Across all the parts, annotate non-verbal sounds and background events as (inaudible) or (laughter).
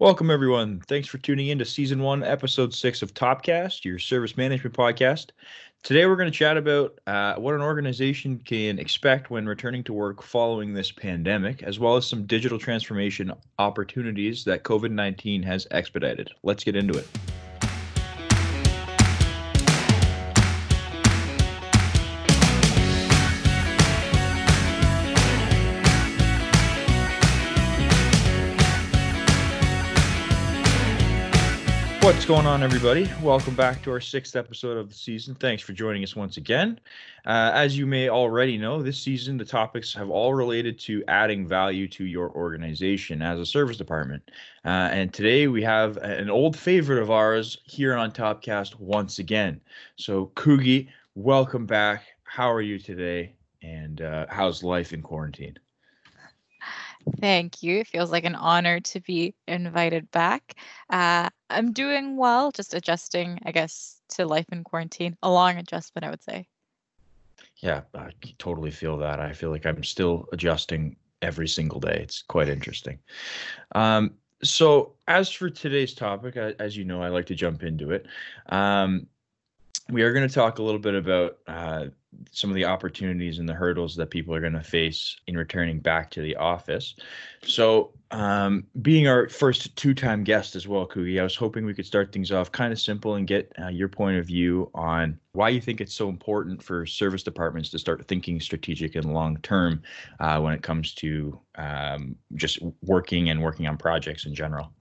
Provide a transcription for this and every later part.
Welcome, everyone. Thanks for tuning in to season one, episode six of Topcast, your service management podcast. Today, we're going to chat about uh, what an organization can expect when returning to work following this pandemic, as well as some digital transformation opportunities that COVID 19 has expedited. Let's get into it. What's going on, everybody? Welcome back to our sixth episode of the season. Thanks for joining us once again. Uh, as you may already know, this season the topics have all related to adding value to your organization as a service department. Uh, and today we have an old favorite of ours here on Topcast once again. So, Kugi, welcome back. How are you today? And uh, how's life in quarantine? Thank you. It feels like an honor to be invited back. Uh, I'm doing well, just adjusting, I guess, to life in quarantine. A long adjustment, I would say. Yeah, I totally feel that. I feel like I'm still adjusting every single day. It's quite interesting. Um, so, as for today's topic, as you know, I like to jump into it. Um, we are going to talk a little bit about uh, some of the opportunities and the hurdles that people are going to face in returning back to the office. So, um, being our first two-time guest as well, Kugi, I was hoping we could start things off kind of simple and get uh, your point of view on why you think it's so important for service departments to start thinking strategic and long-term uh, when it comes to um, just working and working on projects in general.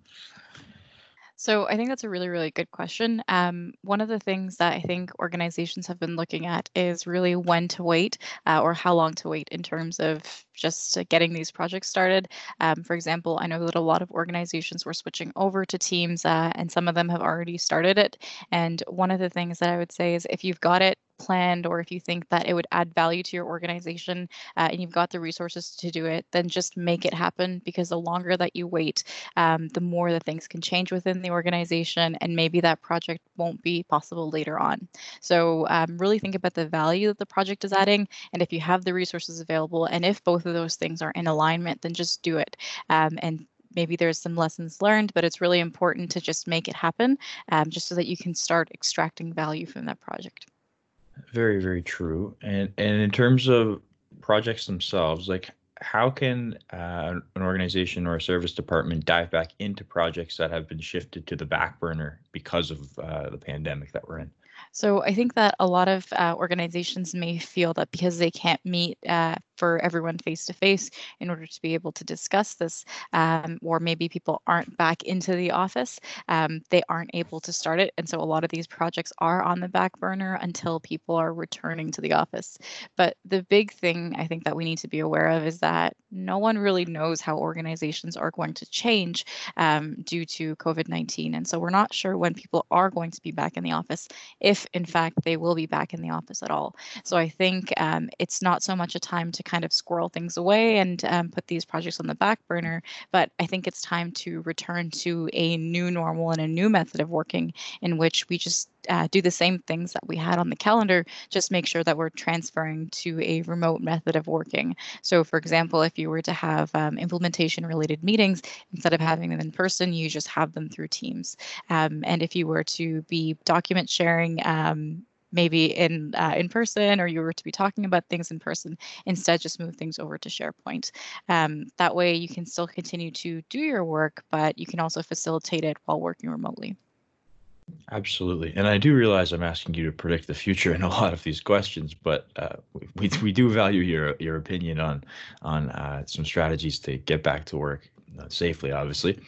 So I think that's a really, really good question. Um, one of the things that I think organizations have been looking at is really when to wait uh, or how long to wait in terms of just getting these projects started. Um, for example, I know that a lot of organizations were switching over to Teams, uh, and some of them have already started it. And one of the things that I would say is if you've got it planned or if you think that it would add value to your organization uh, and you've got the resources to do it, then just make it happen because the longer that you wait, um, the more that things can change within the organization and maybe that project won't be possible later on. So um, really think about the value that the project is adding and if you have the resources available and if both of those things are in alignment, then just do it. Um, and maybe there's some lessons learned, but it's really important to just make it happen um, just so that you can start extracting value from that project. Very, very true. And and in terms of projects themselves, like how can uh, an organization or a service department dive back into projects that have been shifted to the back burner because of uh, the pandemic that we're in? So I think that a lot of uh, organizations may feel that because they can't meet uh, for everyone face to face in order to be able to discuss this, um, or maybe people aren't back into the office, um, they aren't able to start it. And so a lot of these projects are on the back burner until people are returning to the office. But the big thing I think that we need to be aware of is that no one really knows how organizations are going to change um, due to COVID 19. And so we're not sure when people are going to be back in the office, if in fact they will be back in the office at all. So I think um, it's not so much a time to kind of squirrel things away and um, put these projects on the back burner. But I think it's time to return to a new normal and a new method of working in which we just uh, do the same things that we had on the calendar, just make sure that we're transferring to a remote method of working. So, for example, if you were to have um, implementation related meetings, instead of having them in person, you just have them through Teams. Um, and if you were to be document sharing, um, maybe in uh, in person or you were to be talking about things in person instead just move things over to sharepoint um, that way you can still continue to do your work but you can also facilitate it while working remotely Absolutely. And I do realize I'm asking you to predict the future in a (laughs) lot of these questions, but uh, we, we do value your your opinion on on uh, some strategies to get back to work uh, safely, obviously.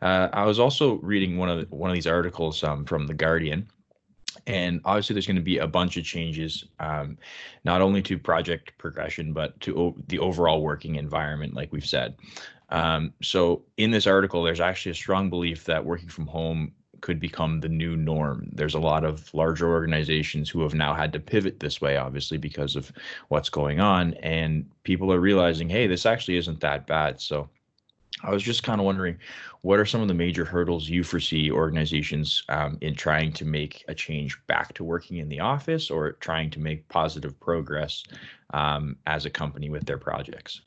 Uh, I was also reading one of the, one of these articles um, from the Guardian and obviously there's going to be a bunch of changes um, not only to project progression but to o- the overall working environment like we've said. Um, so in this article there's actually a strong belief that working from home could become the new norm. There's a lot of larger organizations who have now had to pivot this way obviously because of what's going on. And people are realizing hey this actually isn't that bad. So I was just kind of wondering, what are some of the major hurdles you foresee organizations um, in trying to make a change back to working in the office or trying to make positive progress um, as a company with their projects?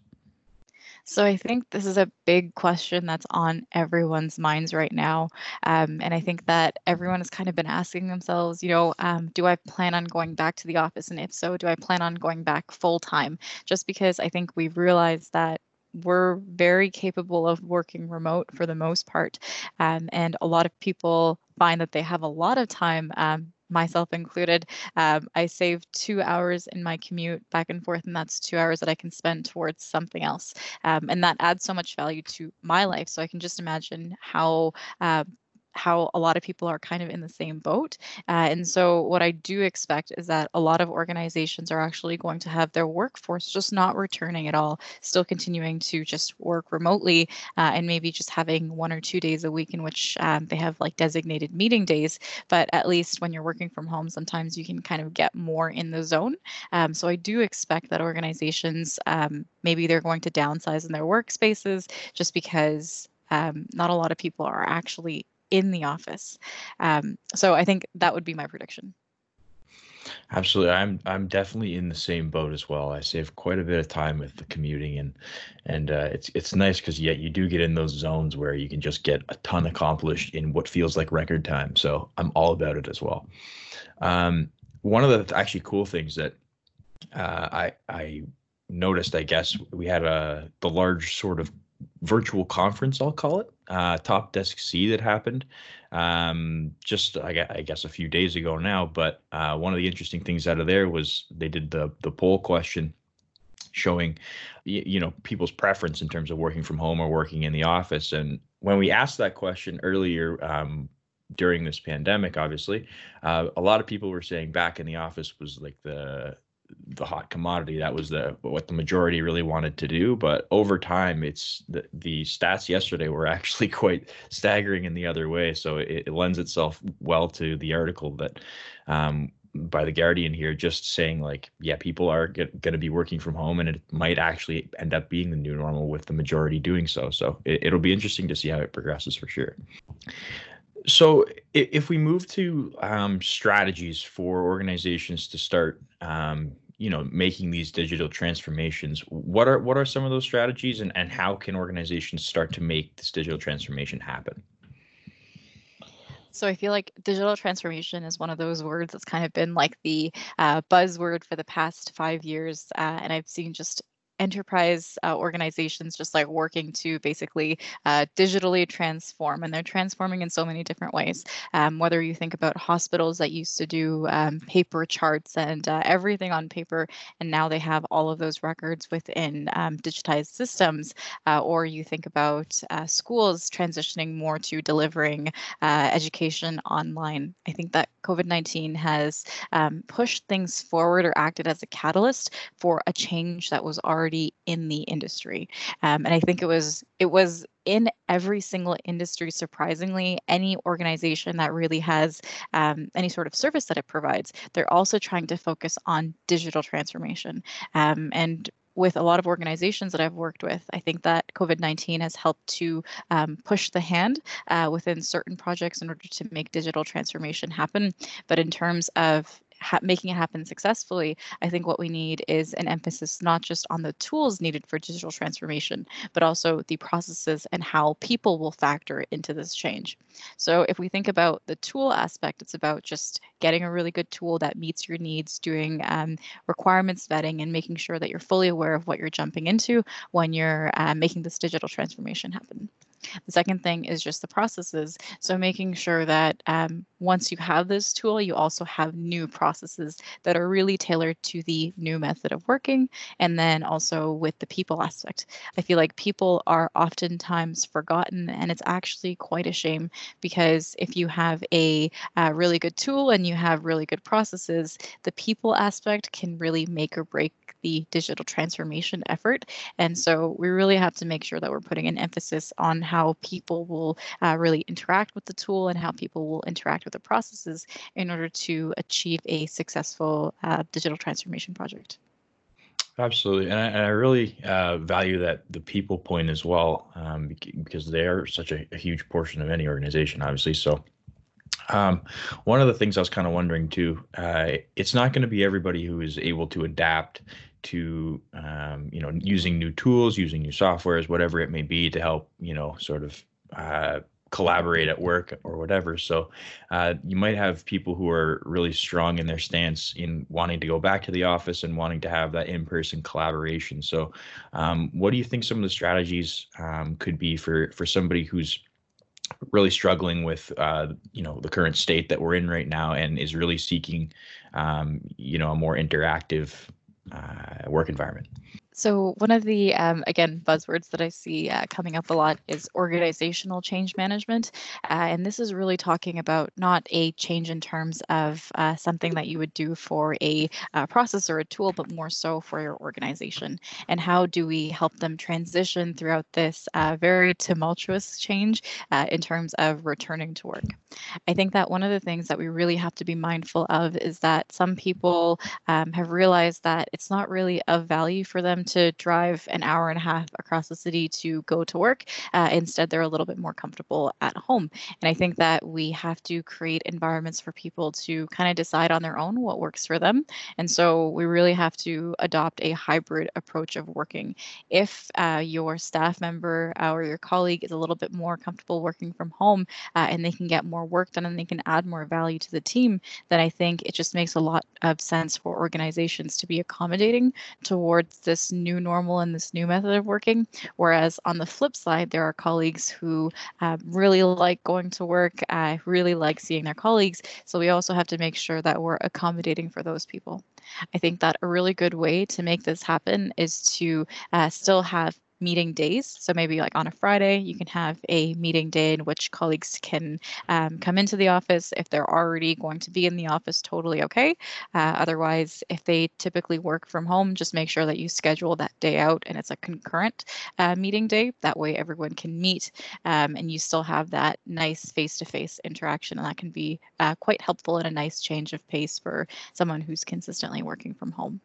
So I think this is a big question that's on everyone's minds right now. Um, and I think that everyone has kind of been asking themselves, you know, um, do I plan on going back to the office? And if so, do I plan on going back full time? Just because I think we've realized that we're very capable of working remote for the most part. Um, and a lot of people find that they have a lot of time um, myself included. Um, I save two hours in my commute back and forth, and that's two hours that I can spend towards something else. Um, and that adds so much value to my life. So I can just imagine how uh, how a lot of people are kind of in the same boat. Uh, and so, what I do expect is that a lot of organizations are actually going to have their workforce just not returning at all, still continuing to just work remotely uh, and maybe just having one or two days a week in which um, they have like designated meeting days. But at least when you're working from home, sometimes you can kind of get more in the zone. Um, so, I do expect that organizations um, maybe they're going to downsize in their workspaces just because um, not a lot of people are actually in the office. Um, so I think that would be my prediction. Absolutely, I'm I'm definitely in the same boat as well. I save quite a bit of time with the commuting, and and uh, it's it's nice because yet you do get in those zones where you can just get a ton accomplished in what feels like record time. So I'm all about it as well. Um, one of the actually cool things that uh, I I noticed, I guess, we had a the large sort of virtual conference, I'll call it, uh, TOPdesk C that happened um, just I, guess a few days ago now. But uh, one of the interesting things out of there was they did the the poll question showing you know people's preference in terms of working from home or working in the office and when we asked that question earlier um, during this pandemic obviously uh, a lot of people were saying back in the office was like the the hot commodity. That was the what the majority really wanted to do. But over time, it's the the stats yesterday were (laughs) actually quite staggering in the other way. So it, it lends itself well to the article that um, by the Guardian here, just saying like, yeah, people are going to be working from home, and it might actually end up being the new normal with the majority doing so. So it, it'll be interesting to see how it progresses for sure. So, if we move to um, strategies for organizations to start, um, you know, making these digital transformations, what are what are some of those strategies, and and how can organizations start to make this digital transformation happen? So I feel like digital transformation is one of those words that's kind of been like the uh, buzzword for the past five years, uh, and I've seen just enterprise uh, organizations just like working to basically uh, digitally transform and they're transforming in so many different ways. Um, whether you think about hospitals that used to do um, paper charts and uh, everything on paper and now they have all of those records within um, digitized systems uh, or you think about uh, schools transitioning more to delivering uh, education online i think that covid-19 has um, pushed things forward or acted as a catalyst for a change that was already already in the industry. Um, and I think it was it was in every single industry surprisingly any organization that really has um, any sort of service that it provides they're also trying to focus on digital transformation um, and with a lot of organizations that I've worked with, I think that COVID 19 has helped to um, push the hand uh, within certain projects in order to make digital transformation happen. But in terms of ha- making it happen successfully, I think what we need is an emphasis not just on the tools needed for digital transformation, but also the processes and how people will factor into this change. So, if we think about the tool aspect, it's about just getting a really good tool that meets your needs, doing um, requirements vetting, and making sure that you're fully aware of what you're jumping into when you're uh, making this digital transformation happen. The second thing is just the processes. So making sure that um, once you have this tool, you also have new processes that are really tailored to the new method of working. And then also with the people aspect. I feel like people are oftentimes forgotten, and it's actually quite a shame because if you have a, a really good tool and you have really good processes, the people aspect can really make or break the digital transformation effort. And so we really have to make sure that we're putting an emphasis on how people will uh, really interact with the tool and how people will interact with the processes in order to achieve a successful uh, digital transformation project. Absolutely, and I, and I really uh, value that the people point as well, um, because they are such a, a, huge portion of any organization, obviously. So, Um, one of the things I was kind of wondering too, uh, it's not going to be everybody who is able to adapt to, um, you know, using new tools, using new softwares, whatever it may be to help, you know, sort of uh, collaborate at work or whatever. So uh, you might have people who are really strong in their stance in wanting to go back to the office and wanting to have that in-person collaboration. So um, what do you think some of the strategies um, could be for for somebody who's really struggling with uh, you know the current state that we're in right now and is really seeking um, you know a more interactive uh, work environment so one of the um, again buzzwords that I see uh, coming up a lot is organizational change management, uh, and this is really talking about not a change in terms of uh, something that you would do for a uh, process or a tool, but more so for your organization. And how do we help them transition throughout this uh, very tumultuous change uh, in terms of returning to work? I think that one of the things that we really have to be mindful of is that some people um, have realized that it's not really of value for them to drive an hour and a half across the city to go to work. Uh, instead, they're a little bit more comfortable at home. And I think that we have to create environments for people to kind of decide on their own what works for them. And so we really have to adopt a hybrid approach of working. If uh, your staff member uh, or your colleague is a little bit more comfortable working from home uh, and they can get more work done and they can add more value to the team, then I think it just makes a lot of sense for organizations to be accommodating towards this new normal and this new method of working. Whereas on the flip side, there are colleagues who uh, really like going to work, uh, really like seeing their colleagues. So we also have to make sure that we're accommodating for those people. I think that a really good way to make this happen is to uh, still have meeting days. So maybe like on a Friday, you can have a meeting day in which colleagues can um, come into the office if they're already going to be in the office. Totally okay. Uh, otherwise, if they typically work from home, just make sure that you schedule that day out and it's a concurrent uh, meeting day. That way, everyone can meet um, and you still have that nice face-to-face interaction, and that can be uh, quite helpful and a nice change of pace for someone who's consistently working from home.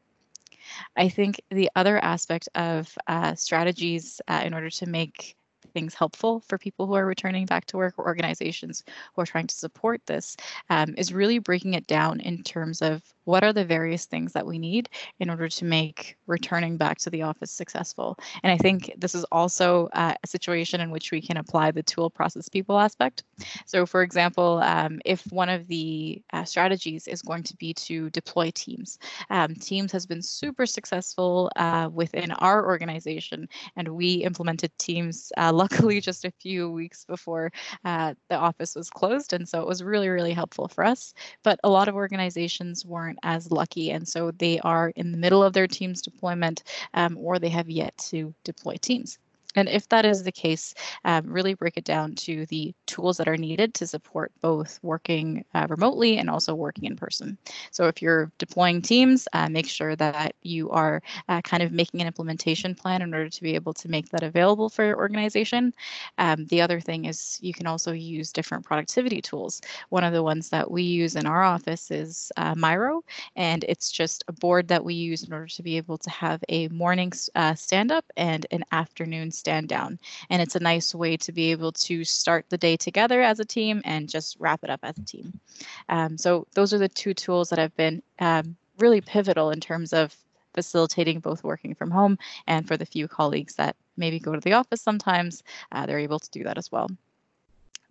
I think the other aspect of uh, strategies uh, in order to make things helpful for people who are returning back to work or organizations who are trying to support this um, is really breaking it down in terms of what are the various things that we need in order to make returning back to the office successful. And I think this is also uh, a situation in which we can apply the tool process people aspect. So, for example, um, if one of the uh, strategies is going to be to deploy teams, um, Teams has been super successful uh, within our organization, and we implemented Teams uh, (laughs) luckily just a few weeks before uh, the office was closed. And so it was really, really helpful for us. But a lot of organizations weren't as lucky. And so they are in the middle of their team's deployment um, or they have yet to deploy teams. And if that is the case, um, really break it down to the tools that are needed to support both working uh, remotely and also working in person. So if you're deploying teams, uh, make sure that you are uh, kind of making an implementation plan in order to be able to make that available for your organization. Um, the other thing is you can also use different productivity tools. One of the ones that we use in our office is uh, Miro, and it's just a board that we use in order to be able to have a morning uh, stand up and an afternoon stand down. And it's a nice way to be able to start the day together as a team and just wrap it up as a team. Um, so those are the two tools that have been um, really pivotal in terms of facilitating both working from home and for the few colleagues that maybe go to the office sometimes, uh, they're able to do that as well.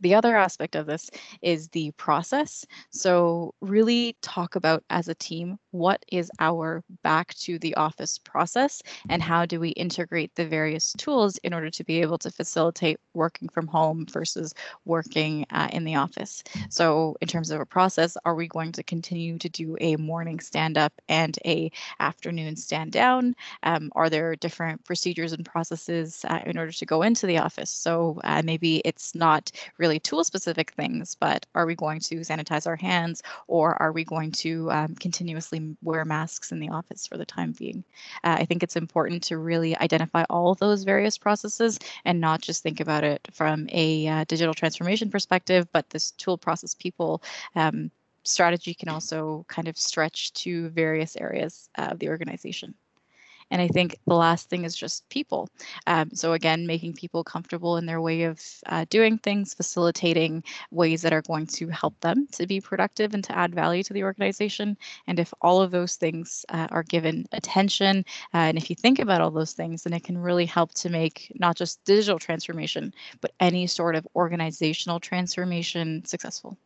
The other aspect of this is the process. So, really talk about as a team what is our back to the office process and how do we integrate the various tools in order to be able to facilitate working from home versus working uh, in the office. So, in terms of a process, are we going to continue to do a morning stand up and a afternoon stand down? Um, are there different procedures and processes uh, in order to go into the office? So, uh, maybe it's not really really tool specific things, but are we going to sanitize our hands or are we going to um, continuously wear masks in the office for the time being? Uh, I think it's important to really identify all those various processes and not just think about it from a uh, digital transformation perspective, but this tool process people um, strategy can also kind of stretch to various areas of the organization. And I think the last thing is just people. Um, so again, making people comfortable in their way of uh, doing things, facilitating ways that are going to help them to be productive and to add value to the organization. And if all of those things uh, are given attention, uh, and if you think about all those things, then it can really help to make not just digital transformation, but any sort of organizational transformation successful.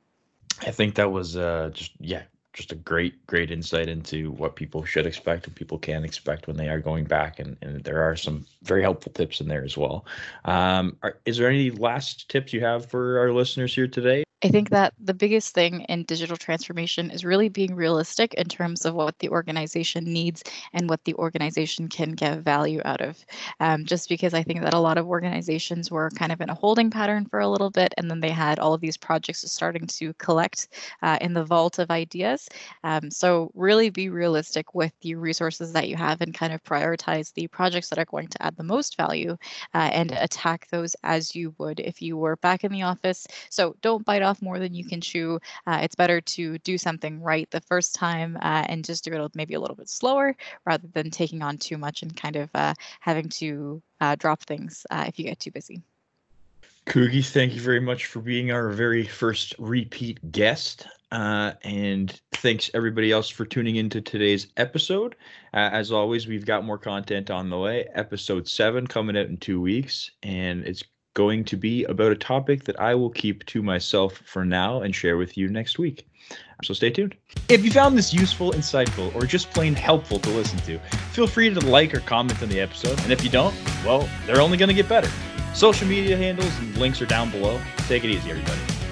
I think that was uh, just yeah, just a great great insight into what people should expect and people can expect when they are going back, and, and there are some very helpful tips in there as well. Um, are, is there any last tips you have for our listeners here today? I think that the biggest thing in digital transformation is really being realistic in terms of what the organization needs and what the organization can get value out of. Um, just because I think that a lot of organizations were kind of in a holding pattern for a little bit, and then they had all of these projects starting to collect uh, in the vault of ideas. Um, so, really be realistic with the resources that you have and kind of prioritize the projects that are going to add the most value uh, and attack those as you would if you were back in the office. So, don't bite off off more than you can chew. Uh, it's better to do something right the first time uh, and just do it maybe a little bit slower rather than taking on too much and kind of uh, having to uh, drop things uh, if you get too busy. Kugi, thank you very much for being our very first repeat guest. Uh, and thanks everybody else for tuning into today's episode. Uh, as always, we've got more content on the way. Episode seven coming out in two weeks, and it's going to be about a topic that I will keep to myself for now and share with you next week. So stay tuned. If you found this useful, insightful, or just plain helpful to listen to, feel free to like or comment on the episode. And if you don't, well, they're only going to get better. Social media handles and links are down below. Take it easy, everybody.